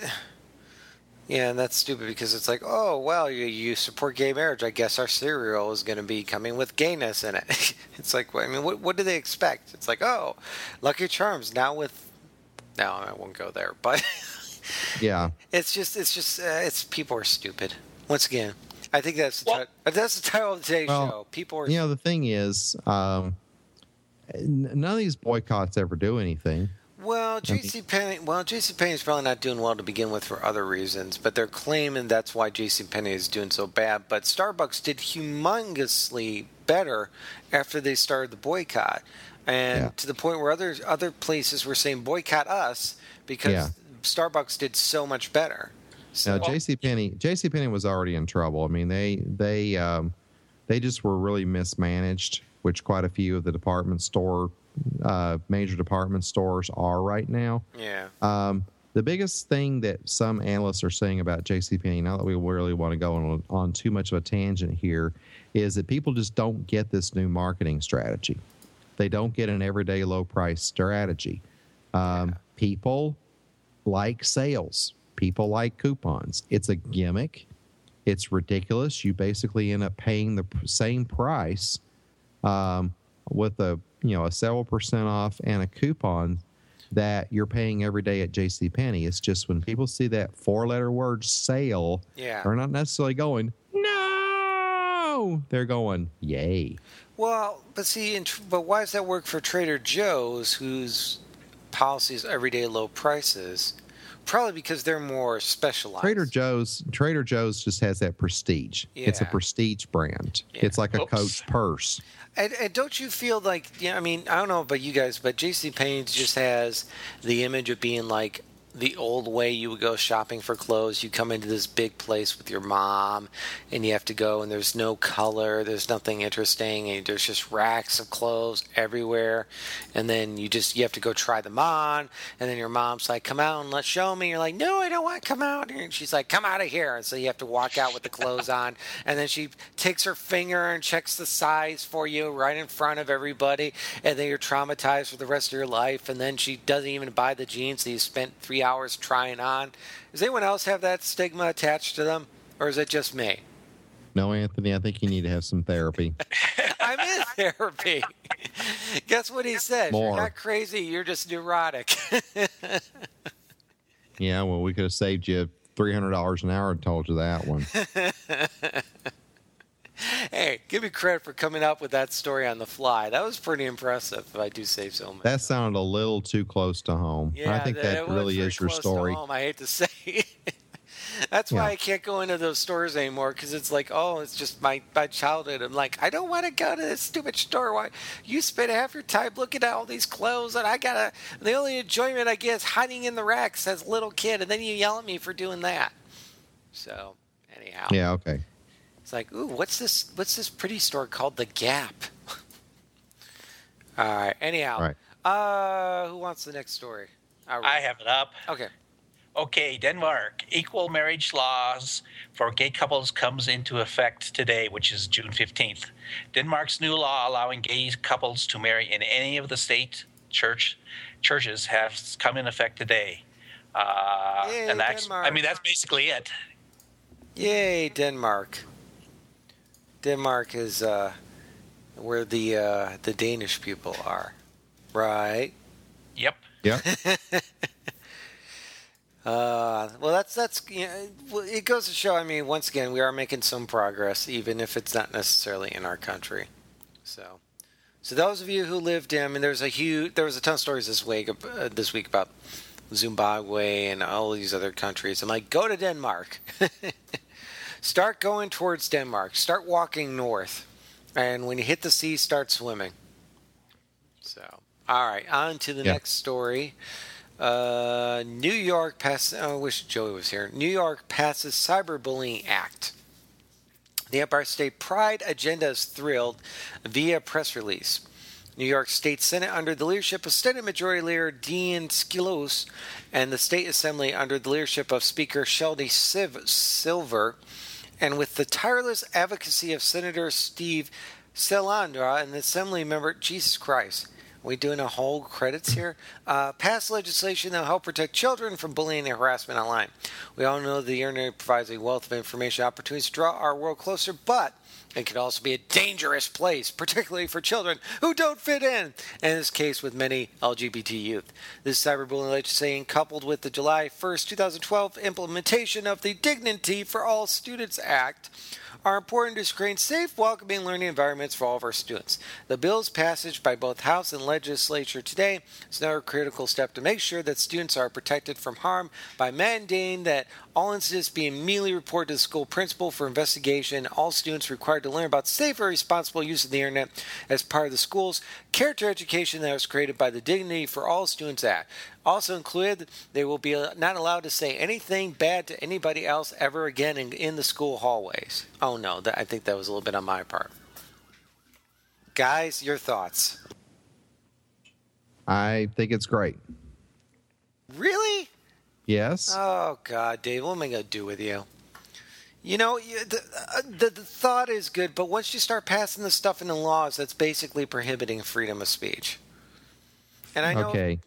<sighs> yeah, and that's stupid because it's like, oh well, you, you support gay marriage. I guess our cereal is going to be coming with gayness in it. <laughs> it's like, I mean, what what do they expect? It's like, oh, Lucky Charms now with. No, I won't go there, but. <laughs> yeah, It's just, it's just, uh, it's people are stupid. Once again, I think that's the Well- ti- uh, that's the title of today's Well, show. People are. you know, the thing is, um, n- none of these boycotts ever do anything. well, J.C. Penney. Well, J.C. Penney is probably not doing well to begin with for other reasons, but they're claiming that's why J.C. Penney is doing so bad. But Starbucks did humongously better after they started the boycott, and Yeah. to the point where other other places were saying boycott us because Yeah. Starbucks did so much better. So, Now, J.C. Penney, J.C. Penney was already in trouble. I mean, they they um, they just were really mismanaged, which quite a few of the department store, uh, major department stores are right now. yeah. Um, the biggest thing that some analysts are saying about JCPenney, now that we really want to go on, on too much of a tangent here, is that people just don't get this new marketing strategy. They don't get an everyday low price strategy. Um, People like sales. People like coupons. It's a gimmick. It's ridiculous. You basically end up paying the same price um, with a you know a several percent off and a coupon that you're paying every day at J.C. Penney. It's just when people see that four-letter word "sale," Yeah. they're not necessarily going no. They're going yay. Well, but see, but why does that work for Trader Joe's, whose policy is everyday low prices? Probably because they're more specialized. Trader Joe's Trader Joe's just has that prestige. It's a prestige brand. Yeah. It's like a Oops. Coach purse. And, and don't you feel like, yeah, I mean, I don't know about you guys, but J.C. Penney's just has the image of being like the old way you would go shopping for clothes. You come into this big place with your mom, and you have to go, and there's no color, there's nothing interesting, and there's just racks of clothes everywhere. And then you just you have to go try them on, and then your mom's like, "Come out and let's show me." You're like, "No, I don't want to come out." And she's like, "Come out of here!" And so you have to walk out with the clothes on, and then she takes her finger and checks the size for you right in front of everybody, and then you're traumatized for the rest of your life. And then she doesn't even buy the jeans that you spent three hours trying on. Does anyone else have that stigma attached to them, or is it just me? No, Anthony, I think you need to have some therapy. <laughs> I'm in therapy. <laughs> Guess what he said? You're More. not crazy. You're just neurotic. <laughs> yeah, well, we could have saved you three hundred dollars an hour and told you that one. Hey, give me credit for coming up with that story on the fly. That was pretty impressive, if I do say so myself. That sounded a little too close to home. Yeah, I think that- that really is your story. home, I hate to say. <laughs> That's why Yeah. I can't go into those stores anymore because it's like, oh, it's just my, my childhood. I'm like, I don't want to go to this stupid store. Why you spend half your time looking at all these clothes, and I gotta. The only enjoyment I get is hiding in the racks as a little kid, and then you yell at me for doing that. So, anyhow, Yeah, okay. It's like, ooh, what's this? What's this pretty store called? The Gap. <laughs> all right. Anyhow, Right. uh, who wants the next story? All I have it up. Okay. Okay, Denmark. Equal marriage laws for gay couples comes into effect today, which is June 15th. Denmark's new law allowing gay couples to marry in any of the state church churches has come in effect today. Uh, Yay, and that's, I mean, that's basically it. Yay, Denmark. Denmark is uh, where the uh, the Danish people are, right? Yep. Yeah. <laughs> Uh, well, that's that's you know, it goes to show. I mean, once again, we are making some progress, even if it's not necessarily in our country. So, so those of you who lived in, I mean, there's a huge, there was a ton of stories this week, uh, this week about Zimbabwe and all these other countries. I'm like, go to Denmark. <laughs> start going towards Denmark. Start walking north, and when you hit the sea, start swimming. So, all right, on to the Yeah. next story. Uh, New York passes. Oh, I wish Joey was here. New York passes Cyberbullying Act. The Empire State Pride agenda is thrilled via press release. New York State Senate, under the leadership of Senate Majority Leader Dean Skelos, and the State Assembly, under the leadership of Speaker Sheldon Silver, and with the tireless advocacy of Senator Steve Selandra and Assembly member, Jesus Christ, we doing a whole credits here? Uh, passed legislation that will help protect children from bullying and harassment online. We all know the internet provides a wealth of information opportunities to draw our world closer, but it can also be a dangerous place, particularly for children who don't fit in, in this case with many LGBT youth. This cyberbullying legislation, coupled with the July 1st, 2012 implementation of the Dignity for All Students Act, are important to create safe, welcoming learning environments for all of our students. The bill's passage by both House and Legislature today is another critical step to make sure that students are protected from harm by mandating that all incidents be immediately reported to the school principal for investigation. All students required to learn about safe and responsible use of the internet as part of the school's character education that was created by the Dignity for All Students Act. Also included, they will be not allowed to say anything bad to anybody else ever again in, in the school hallways. Oh no, that, I think that was a little bit on my part. Guys, your thoughts? I think it's great. Yes. Oh God, Dave, what am I gonna do with you? You know, the, uh, the the thought is good, but once you start passing the stuff into laws, that's basically prohibiting freedom of speech. And I know, okay.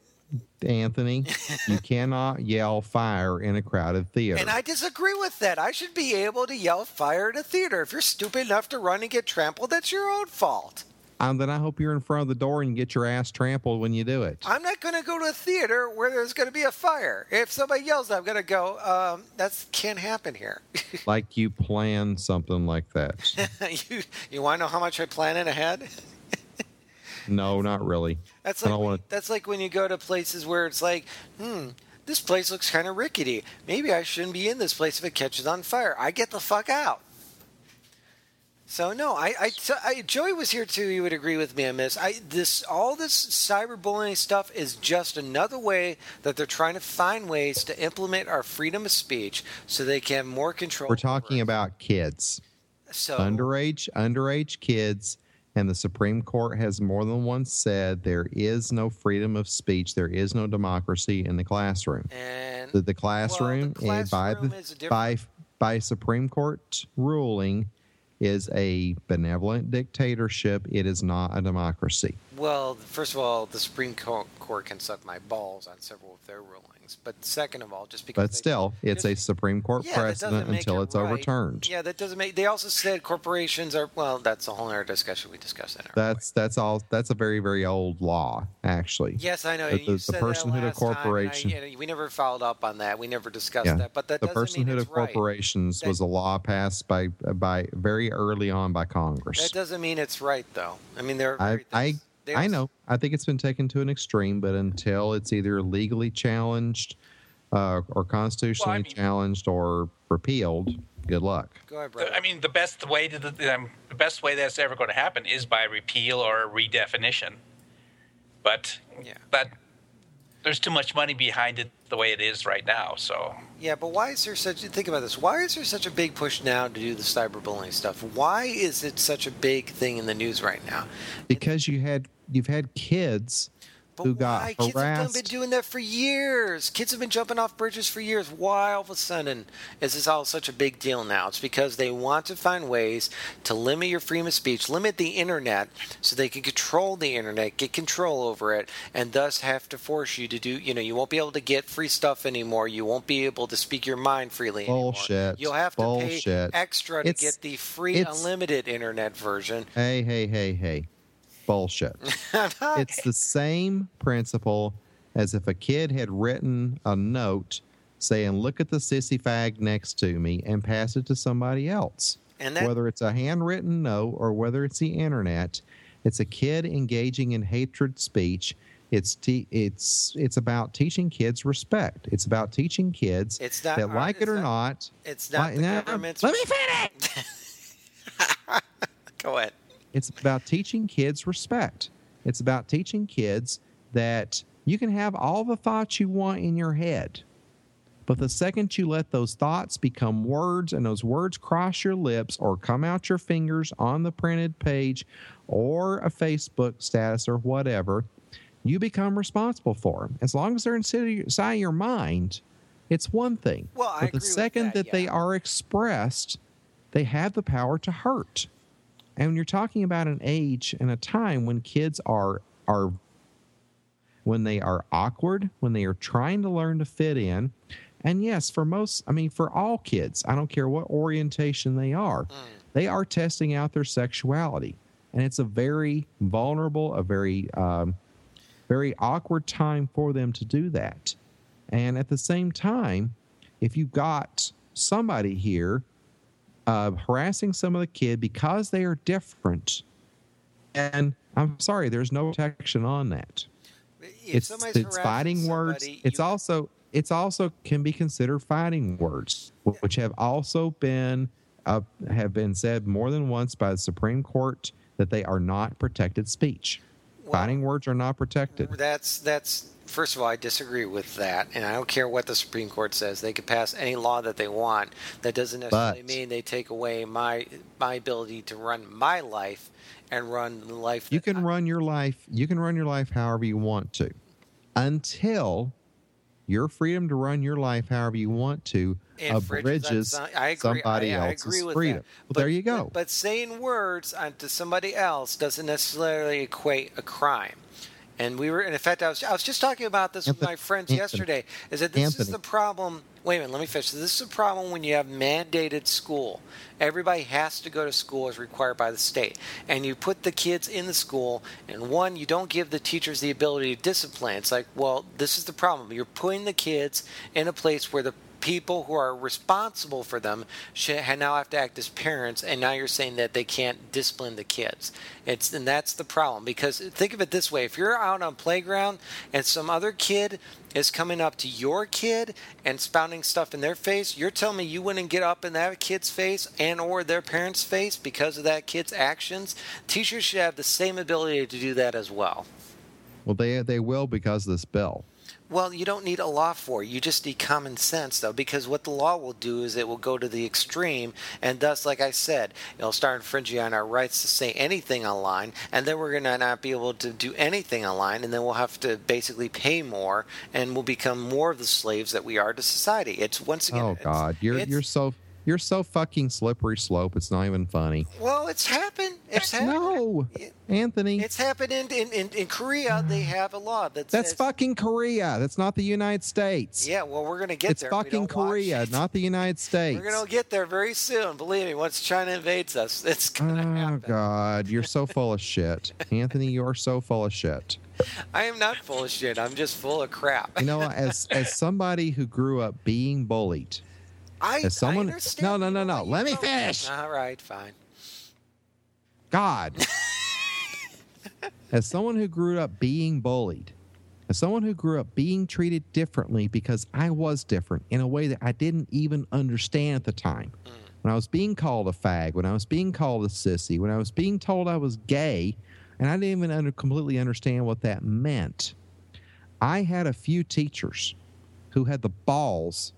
Anthony, you <laughs> cannot yell fire in a crowded theater. and I disagree with that. I should be able to yell fire at a theater. If you're stupid enough to run and get trampled, that's your own fault. Um, then I hope you're in front of the door and get your ass trampled when you do it. I'm not going to go to a theater where there's going to be a fire. If somebody yells, I'm going to go. Um, that can't happen here. <laughs> like you plan something like that. <laughs> you you want to know how much I plan it ahead? <laughs> No, not really. That's like when, wanna- that's like when you go to places where it's like, hmm, this place looks kind of rickety. Maybe I shouldn't be in this place if it catches on fire. I get the fuck out. So no, I, I, I Joey was here too. You would agree with me on this. I this all this cyberbullying stuff is just another way that they're trying to find ways to implement our freedom of speech so they can have more control. We're talking about kids, so underage, underage kids, and the Supreme Court has more than once said there is no freedom of speech, there is no democracy in the classroom. and The, the classroom, well, the eh, by classroom the is a different- by by Supreme Court ruling is a benevolent dictatorship. It is not a democracy. Well, first of all, the Supreme Court can suck my balls on several of their rulings. But second of all, just because. But they- still, it's a Supreme Court Yeah, precedent until it it's right. overturned. Yeah, that doesn't make. They also said corporations are. Well, that's a whole other discussion we discussed in our. That's that's all. That's a very very old law, actually. Yes, I know. The- the- the personhood of that last time, and I- you know, we never followed up on that. We never discussed Yeah. that. But that the doesn't mean personhood of right. corporations That- was a law passed by by very early on by Congress. That doesn't mean it's right, though. I mean, there are. I I things- they I know. I think it's been taken to an extreme, but until it's either legally challenged uh, or constitutionally mean- challenged or repealed, good luck. Go ahead, brother. I mean, the best way to the, um, the best way that's ever going to happen is by repeal or redefinition. But Yeah. that there's too much money behind it the way it is right now. So Yeah, but why is there such? Think about this. Why is there such a big push now to do the cyberbullying stuff? Why is it such a big thing in the news right now? Because you had you've had kids Who got why? Kids have been doing that for years. Kids have been jumping off bridges for years. Why all of a sudden is this all such a big deal now? It's because they want to find ways to limit your freedom of speech, limit the internet, so they can control the internet, get control over it, and thus have to force you to do. You know, you won't be able to get free stuff anymore. You won't be able to speak your mind freely anymore. Bullshit. You'll have to pay Bullshit. extra to It's- get the free unlimited internet version. Hey, hey, hey, hey. Bullshit. <laughs> it's the same principle as if a kid had written a note saying, Look at the sissy fag next to me and pass it to somebody else. and that whether it's a handwritten note or whether it's the internet, it's a kid engaging in hatred speech. It's te- it's it's about teaching kids respect. It's about teaching kids It's not- that like it's it or not- not. it's not like- the nah, government's. Let me finish. <laughs> Go ahead. It's about teaching kids respect. It's about teaching kids that you can have all the thoughts you want in your head. But the second you let those thoughts become words and those words cross your lips or come out your fingers on the printed page or a Facebook status or whatever, you become responsible for them. As long as they're inside your mind, it's one thing. Well, but the second that, that they are expressed, they have the power to hurt. And when you're talking about an age and a time when kids are are when they are awkward, when they are trying to learn to fit in, and yes, for most, I mean, for all kids, I don't care what orientation they are, Mm. they are testing out their sexuality, and it's a very vulnerable, a very um, very awkward time for them to do that. And at the same time, if you've got somebody here uh, harassing some of the kid because they are different, and I'm sorry, there's no protection on that. If it's it's fighting words. It's you- also it's also can be considered fighting words, which have also been uh, have been said more than once by the Supreme Court that they are not protected speech. Well, fighting words are not protected. That's that's first of all, I disagree with that, and I don't care what the Supreme Court says. They can pass any law that they want. That doesn't necessarily But- mean they take away my my ability to run my life and run the life. You can I- run your life. You can run your life however you want to, until your freedom to run your life however you want to abridges some- I agree, somebody I, I else's agree freedom. That. Well, there you go. But, but saying words on to somebody else doesn't necessarily equate a crime. And we were, in fact, I was, I was just talking about this with my friends Anthony- yesterday. Is that this is the problem? Wait a minute, let me finish. This is a problem when you have mandated school. Everybody has to go to school as required by the state, and you put the kids in the school. And one, you don't give the teachers the ability to discipline. It's like, well, this is the problem. You're putting the kids in a place where the people who are responsible for them should now have to act as parents and now you're saying that they can't discipline the kids it's and that's the problem because think of it this way if you're out on playground and some other kid is coming up to your kid and spouting stuff in their face you're telling me you wouldn't get up in that kid's face and or their parents face because of that kid's actions teachers should have the same ability to do that as well Well, they they will because of this bill. Well, you don't need a law for it. You just need common sense, though, because what the law will do is it will go to the extreme, and thus, like I said, it'll start infringing on our rights to say anything online, and then we're going to not be able to do anything online, and then we'll have to basically pay more, and we'll become more of the slaves that we are to society. It's once again. oh God, you're you're so You're so fucking slippery slope. It's not even funny. Well, it's happened. It's happened. No, Anthony. It's happened in, in, in, in Korea. They <sighs> have a law that That's says, fucking Korea. That's not the United States. Yeah, well, we're gonna get it's there. It's fucking Korea, not the United <laughs> States. We're gonna get there very soon. Believe me. Once China invades us, <laughs> it's gonna Oh happen. God, you're so <laughs> full of shit, Anthony. You're so full of shit. I am not full of shit. I'm just full of crap. You know, as as somebody who grew up being bullied, I, as someone- I understand no, no, no, no. Let me finish. All right, fine. God, <laughs> as someone who grew up being bullied, as someone who grew up being treated differently because I was different in a way that I didn't even understand at the time. Mm. When I was being called a fag, when I was being called a sissy, when I was being told I was gay, and I didn't even under, completely understand what that meant. I had a few teachers who had the balls,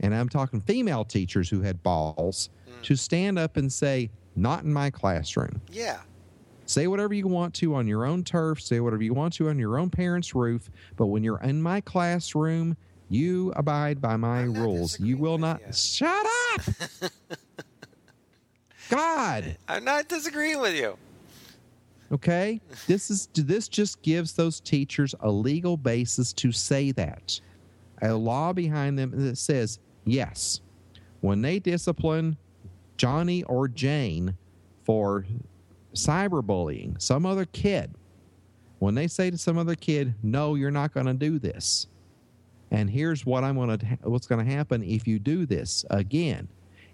and I'm talking female teachers who had balls, Mm. to stand up and say, Not in my classroom. Yeah. Say whatever you want to on your own turf, say whatever you want to on your own parents' roof, but when you're in my classroom, you abide by my I'm rules. You will not. you. Shut up! <laughs> God. I'm not disagreeing with you. Okay? This is this just gives those teachers a legal basis to say that. A law behind them that says, yes, when they discipline Johnny or Jane for cyberbullying some other kid, when they say to some other kid, "No, you're not going to do this," and here's what I'm going to what's going to happen if you do this again,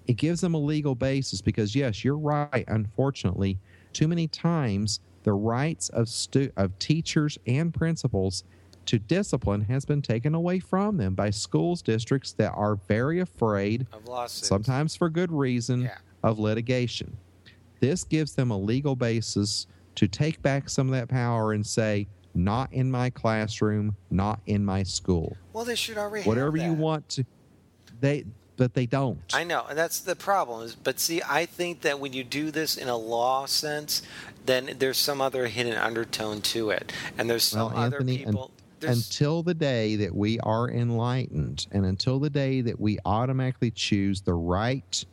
it gives them a legal basis because yes, you're right. Unfortunately, too many times the rights of stu- of teachers and principals to discipline has been taken away from them by schools districts that are very afraid Of lawsuits. sometimes for good reason, Yeah. of litigation. This gives them a legal basis to take back some of that power and say, not in my classroom, not in my school. Well, they should already. have Whatever you want to they but they don't. I know, and that's the problem. Is, but see, I think that when you do this in a law sense, then there's some other hidden undertone to it, and there's some Well, other Anthony, un- people. Until the day that we are enlightened and until the day that we automatically choose the right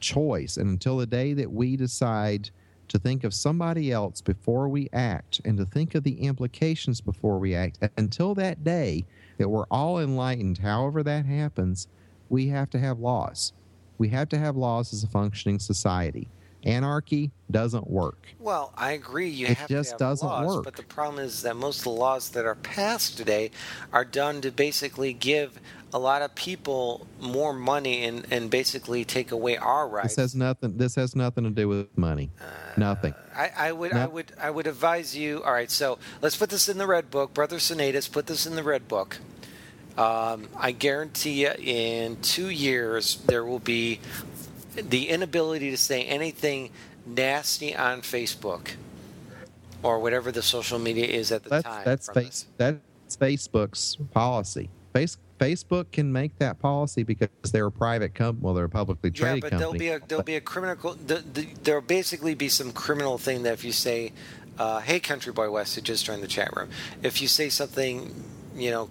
choice and until the day that we decide to think of somebody else before we act and to think of the implications before we act until that day that we're all enlightened however that happens we have to have laws. We have to have laws as a functioning society anarchy doesn't work well, I agree. You It have just doesn't laws, work. but the problem is that most of the laws that are passed today are done to basically give a lot of people more money and, and basically take away our rights. This has nothing. This has nothing to do with money. nothing. I, I would, I would, I would advise you. All right, so let's put this in the red book, brother Cineadus. Put this in the red book. Um, I guarantee you, in two years, there will be the inability to say anything nasty on Facebook or whatever the social media is at the That's time. that's face, that's Facebook's policy. Face, Facebook can make that policy because they're a private company. Well, they're a publicly Yeah, traded but company. there'll be a there'll be a criminal. The, the, there'll basically be some criminal thing that if you say, uh, "Hey, Country Boy West," who just joined the chat room, if you say something, you know,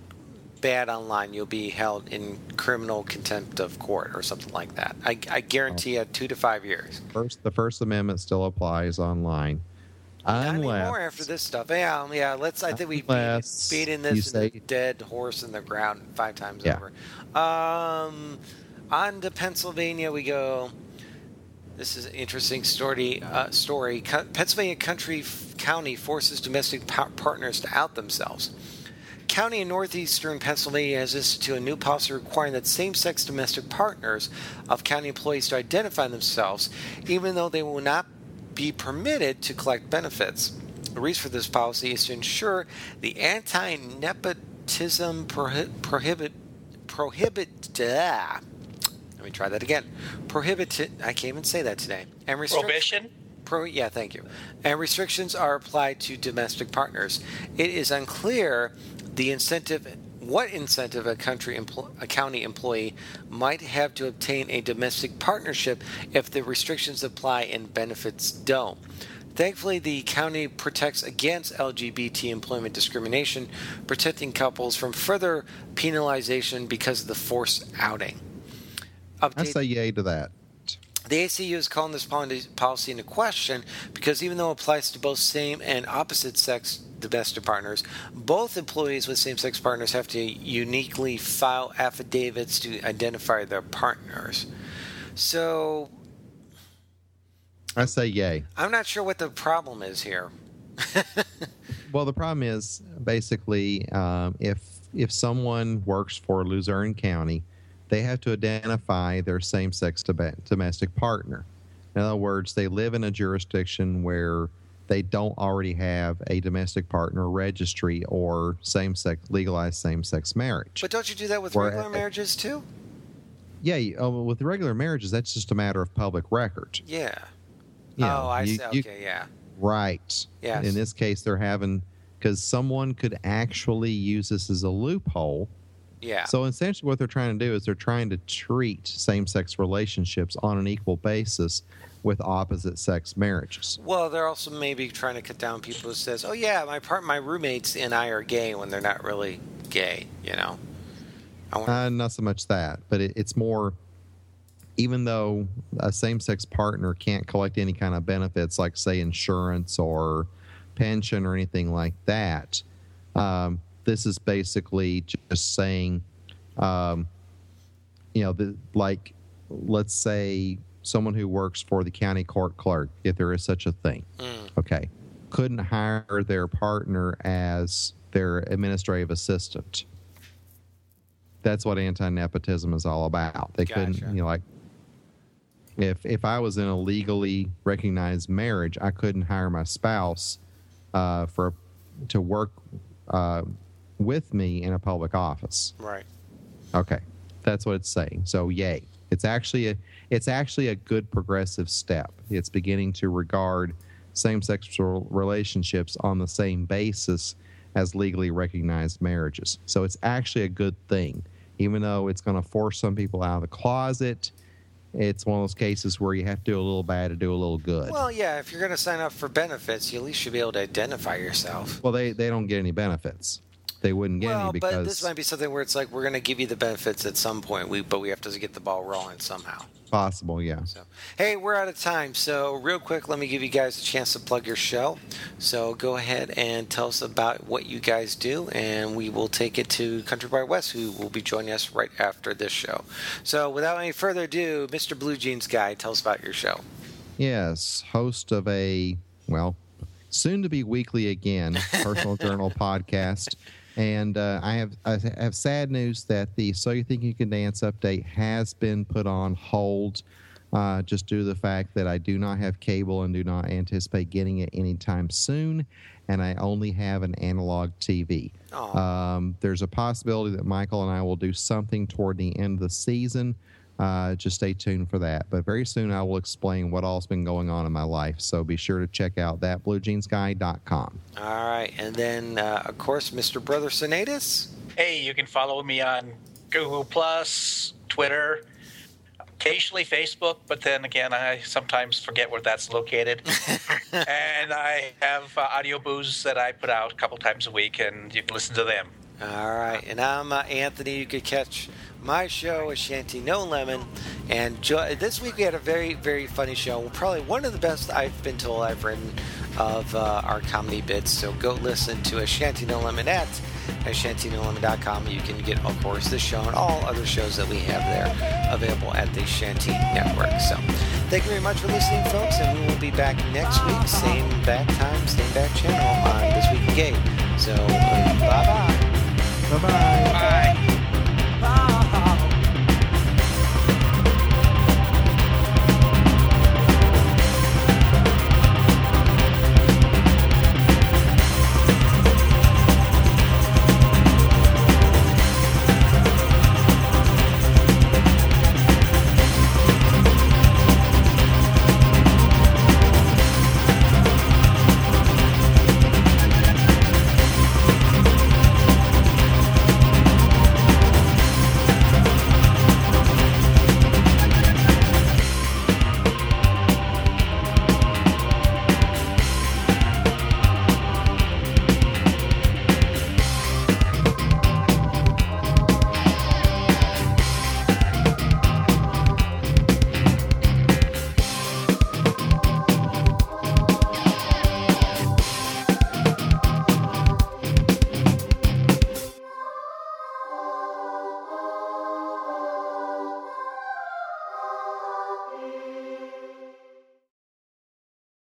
bad online, you'll be held in criminal contempt of court or something like that. I, I guarantee you, two to five years. First, the First Amendment still applies online, Not unless anymore after this stuff. Yeah, um, yeah. Let's. I think we beat, beaten this say- dead horse in the ground five times Yeah. over. Um, on to Pennsylvania we go. This is an interesting story. Uh, story. Co- Pennsylvania Country F- County forces domestic pa- partners to out themselves. County in northeastern Pennsylvania has instituted a new policy requiring that same-sex domestic partners of county employees to identify themselves, even though they will not be permitted to collect benefits. The reason for this policy is to ensure the anti-nepotism prohi- prohibit prohibit. ah. let me try that again. Prohibited. I can't even say that today. And restrict- Prohibition? Pro, yeah, thank you. And restrictions are applied to domestic partners. It is unclear the incentive, what incentive a country empl- a county employee might have to obtain a domestic partnership if the restrictions apply and benefits don't. Thankfully, the county protects against LGBT employment discrimination, protecting couples from further penalization because of the forced outing. I say yay to that. The ACU is calling this policy into question because even though it applies to both same and opposite sex domestic partners, both employees with same sex partners have to uniquely file affidavits to identify their partners. So I say yay. I'm not sure what the problem is here. <laughs> Well, the problem is basically um, if if someone works for Luzerne County, they have to identify their same-sex dom- domestic partner. In other words, they live in a jurisdiction where they don't already have a domestic partner registry or same-sex legalized same-sex marriage. But don't you do that with Where- regular marriages too? yeah, you- uh, with regular marriages, that's just a matter of public record. Yeah. You know, oh, I you- see. you- Okay, yeah. Right. Yes. In this case, they're having because someone could actually use this as a loophole. Yeah. So essentially, what they're trying to do is they're trying to treat same-sex relationships on an equal basis with opposite-sex marriages. Well, they're also maybe trying to cut down people who says, "Oh yeah, my part, my roommates and I are gay," when they're not really gay. You know. I want. Uh, not so much that, but it, it's more. Even though a same-sex partner can't collect any kind of benefits, like say insurance or pension or anything like that, um, this is basically just saying, um, you know, the, like let's say someone who works for the county court clerk, if there is such a thing, Mm, okay, couldn't hire their partner as their administrative assistant. That's what anti-nepotism is all about. They Gotcha. couldn't, you know, like if if I was in a legally recognized marriage, I couldn't hire my spouse uh, for to work uh, with me in a public office. right. Okay, that's what it's saying. So yay! It's actually a it's actually a good progressive step. It's beginning to regard same-sex relationships on the same basis as legally recognized marriages. So it's actually a good thing, even though it's going to force some people out of the closet. It's one of those cases where you have to do a little bad to do a little good. Well, yeah. If you're going to sign up for benefits, you at least should be able to identify yourself. Well, they they don't get any benefits. They wouldn't get well, any because but this might be something where it's like we're going to give you the benefits at some point. We, but we have to get the ball rolling somehow. possible. Yeah. So, hey, we're out of time. So, real quick, let me give you guys a chance to plug your show. So, go ahead and tell us about what you guys do, and we will take it to Country Bar West, who will be joining us right after this show. So, without any further ado, Mr. Blue Jeans Guy, tell us about your show. Yes, host of a well, soon to be weekly again personal <laughs> journal podcast, and uh, I have I have sad news that the So You Think You Can Dance update has been put on hold, uh, just due to the fact that I do not have cable and do not anticipate getting it anytime soon, and I only have an analog TV. Um, there's a possibility that Michael and I will do something toward the end of the season. Uh, just stay tuned for that. But very soon I will explain what all's been going on in my life. So be sure to check out thatbluejeansguy.com. All right. And then, uh, of course, Mr. Brother Cineadus. Hey, you can follow me on Google Plus, Twitter, occasionally Facebook, but then again, I sometimes forget where that's located. <laughs> and I have uh, audio booze that I put out a couple times a week, and you can listen to them. All right, and I'm uh, Anthony. You could catch my show, A Shanty No Lemon, and jo- this week we had a very, very funny show. Probably one of the best I've been told I've written of uh, our comedy bits. So go listen to A Shanty No Lemon at AshantiNoLemon.com. You can get, of course, this show and all other shows that we have there available at the Shanty Network. So thank you very much for listening, folks, and we will be back next week, same back time, same back channel on This Week in Gay. So bye bye bye. Bye bye. Bye.